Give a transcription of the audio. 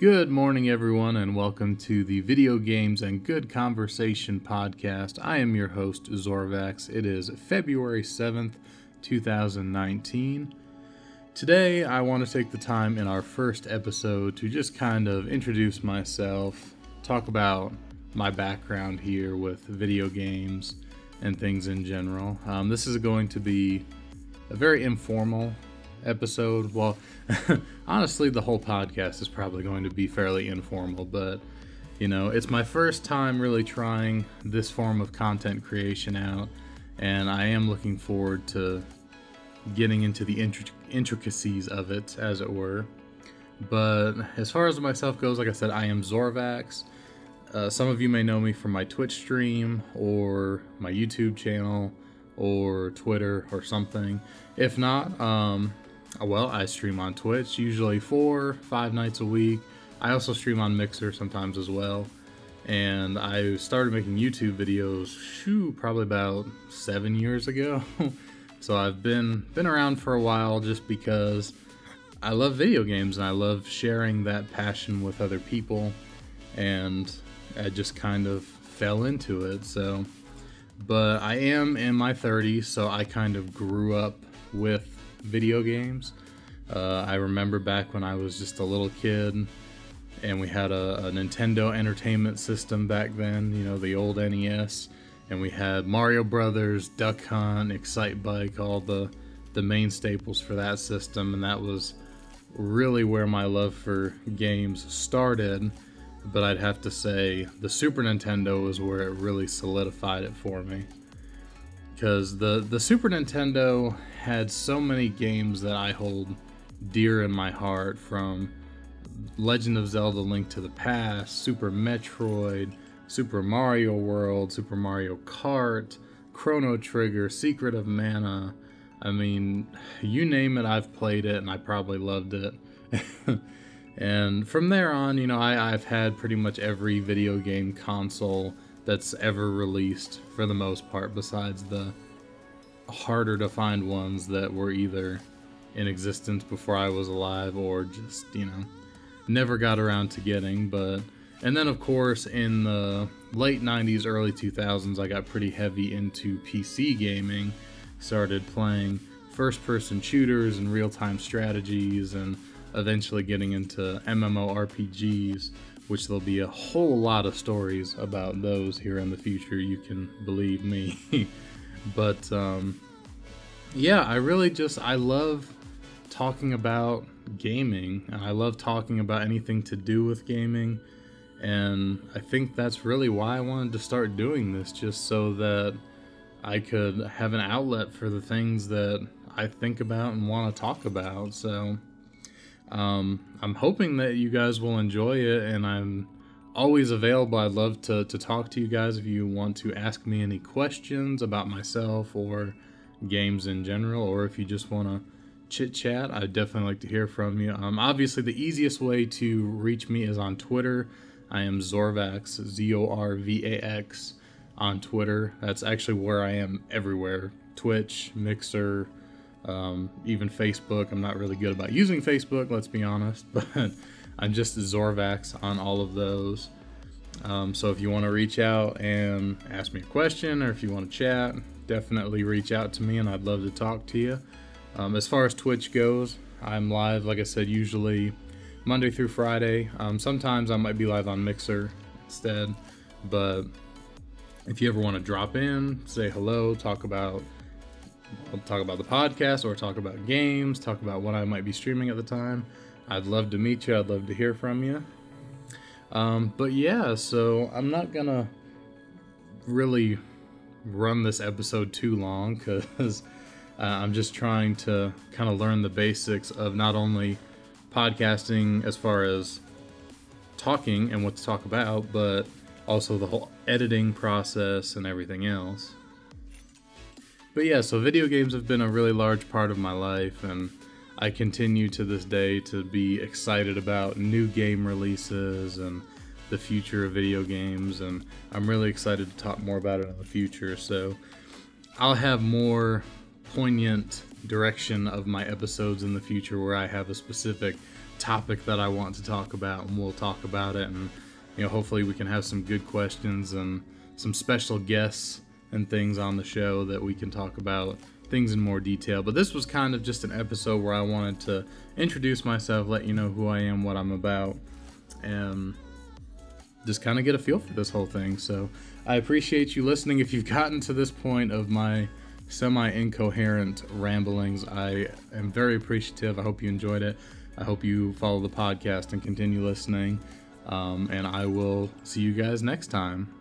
Good morning, everyone, and welcome to the Video Games and Good Conversation podcast. I am your host, Zorvax. It is February 7th, 2019. Today, I want to take the time in our first episode to just kind of introduce myself, talk about my background here with video games and things in general. Um, this is going to be a very informal episode. Well, honestly, the whole podcast is probably going to be fairly informal, but you know, it's my first time really trying this form of content creation out, and I am looking forward to getting into the intric- intricacies of it, as it were. But as far as myself goes, like I said, I am Zorvax. Uh, some of you may know me from my Twitch stream or my YouTube channel or Twitter or something. If not, um, well, I stream on Twitch usually four, five nights a week. I also stream on Mixer sometimes as well. And I started making YouTube videos, probably about seven years ago. so I've been been around for a while just because I love video games and I love sharing that passion with other people. And I just kind of fell into it. So, but I am in my 30s, so I kind of grew up with video games. Uh, I remember back when I was just a little kid and we had a, a, Nintendo Entertainment System back then, you know, the old NES, and we had Mario Brothers, Duck Hunt, Excitebike, all the the main staples for that system, and that was really where my love for games started. But I'd have to say the Super Nintendo was where it really solidified it for me because the the Super Nintendo had so many games that I hold dear in my heart from Legend of Zelda Link to the Past, Super Metroid, Super Mario World, Super Mario Kart, Chrono Trigger, Secret of Mana. I mean, you name it, I've played it and I probably loved it. and from there on, you know, I, I've had pretty much every video game console that's ever released for the most part, besides the harder to find ones that were either in existence before I was alive or just, you know, never got around to getting. But, and then of course, in the late 90s, early 2000s, I got pretty heavy into PC gaming, started playing first person shooters and real time strategies, and eventually getting into MMORPGs which there'll be a whole lot of stories about those here in the future, you can believe me. but um, yeah, I really just I love talking about gaming, and I love talking about anything to do with gaming. And I think that's really why I wanted to start doing this, just so that I could have an outlet for the things that I think about and want to talk about. So, um, I'm hoping that you guys will enjoy it, and I'm always available. I'd love to, to talk to you guys if you want to ask me any questions about myself or games in general, or if you just want to chit chat. I'd definitely like to hear from you. Um, obviously, the easiest way to reach me is on Twitter. I am Zorvax, Z O R V A X, on Twitter. That's actually where I am everywhere Twitch, Mixer, um, even Facebook. I'm not really good about using Facebook, let's be honest, but I'm just Zorvax on all of those. Um, so if you want to reach out and ask me a question or if you want to chat, definitely reach out to me and I'd love to talk to you. Um, as far as Twitch goes, I'm live, like I said, usually Monday through Friday. Um, sometimes I might be live on Mixer instead, but if you ever want to drop in, say hello, talk about Talk about the podcast or talk about games, talk about what I might be streaming at the time. I'd love to meet you. I'd love to hear from you. Um, but yeah, so I'm not gonna really run this episode too long because uh, I'm just trying to kind of learn the basics of not only podcasting as far as talking and what to talk about, but also the whole editing process and everything else. But yeah, so video games have been a really large part of my life, and I continue to this day to be excited about new game releases and the future of video games, and I'm really excited to talk more about it in the future. So I'll have more poignant direction of my episodes in the future where I have a specific topic that I want to talk about, and we'll talk about it. And you know, hopefully, we can have some good questions and some special guests and things on the show that we can talk about things in more detail. But this was kind of just an episode where I wanted to introduce myself, let you know who I am, what I'm about, and just kind of get a feel for this whole thing. So I appreciate you listening. If you've gotten to this point of my semi incoherent ramblings, I am very appreciative. I hope you enjoyed it. I hope you follow the podcast and continue listening. Um, and I will see you guys next time.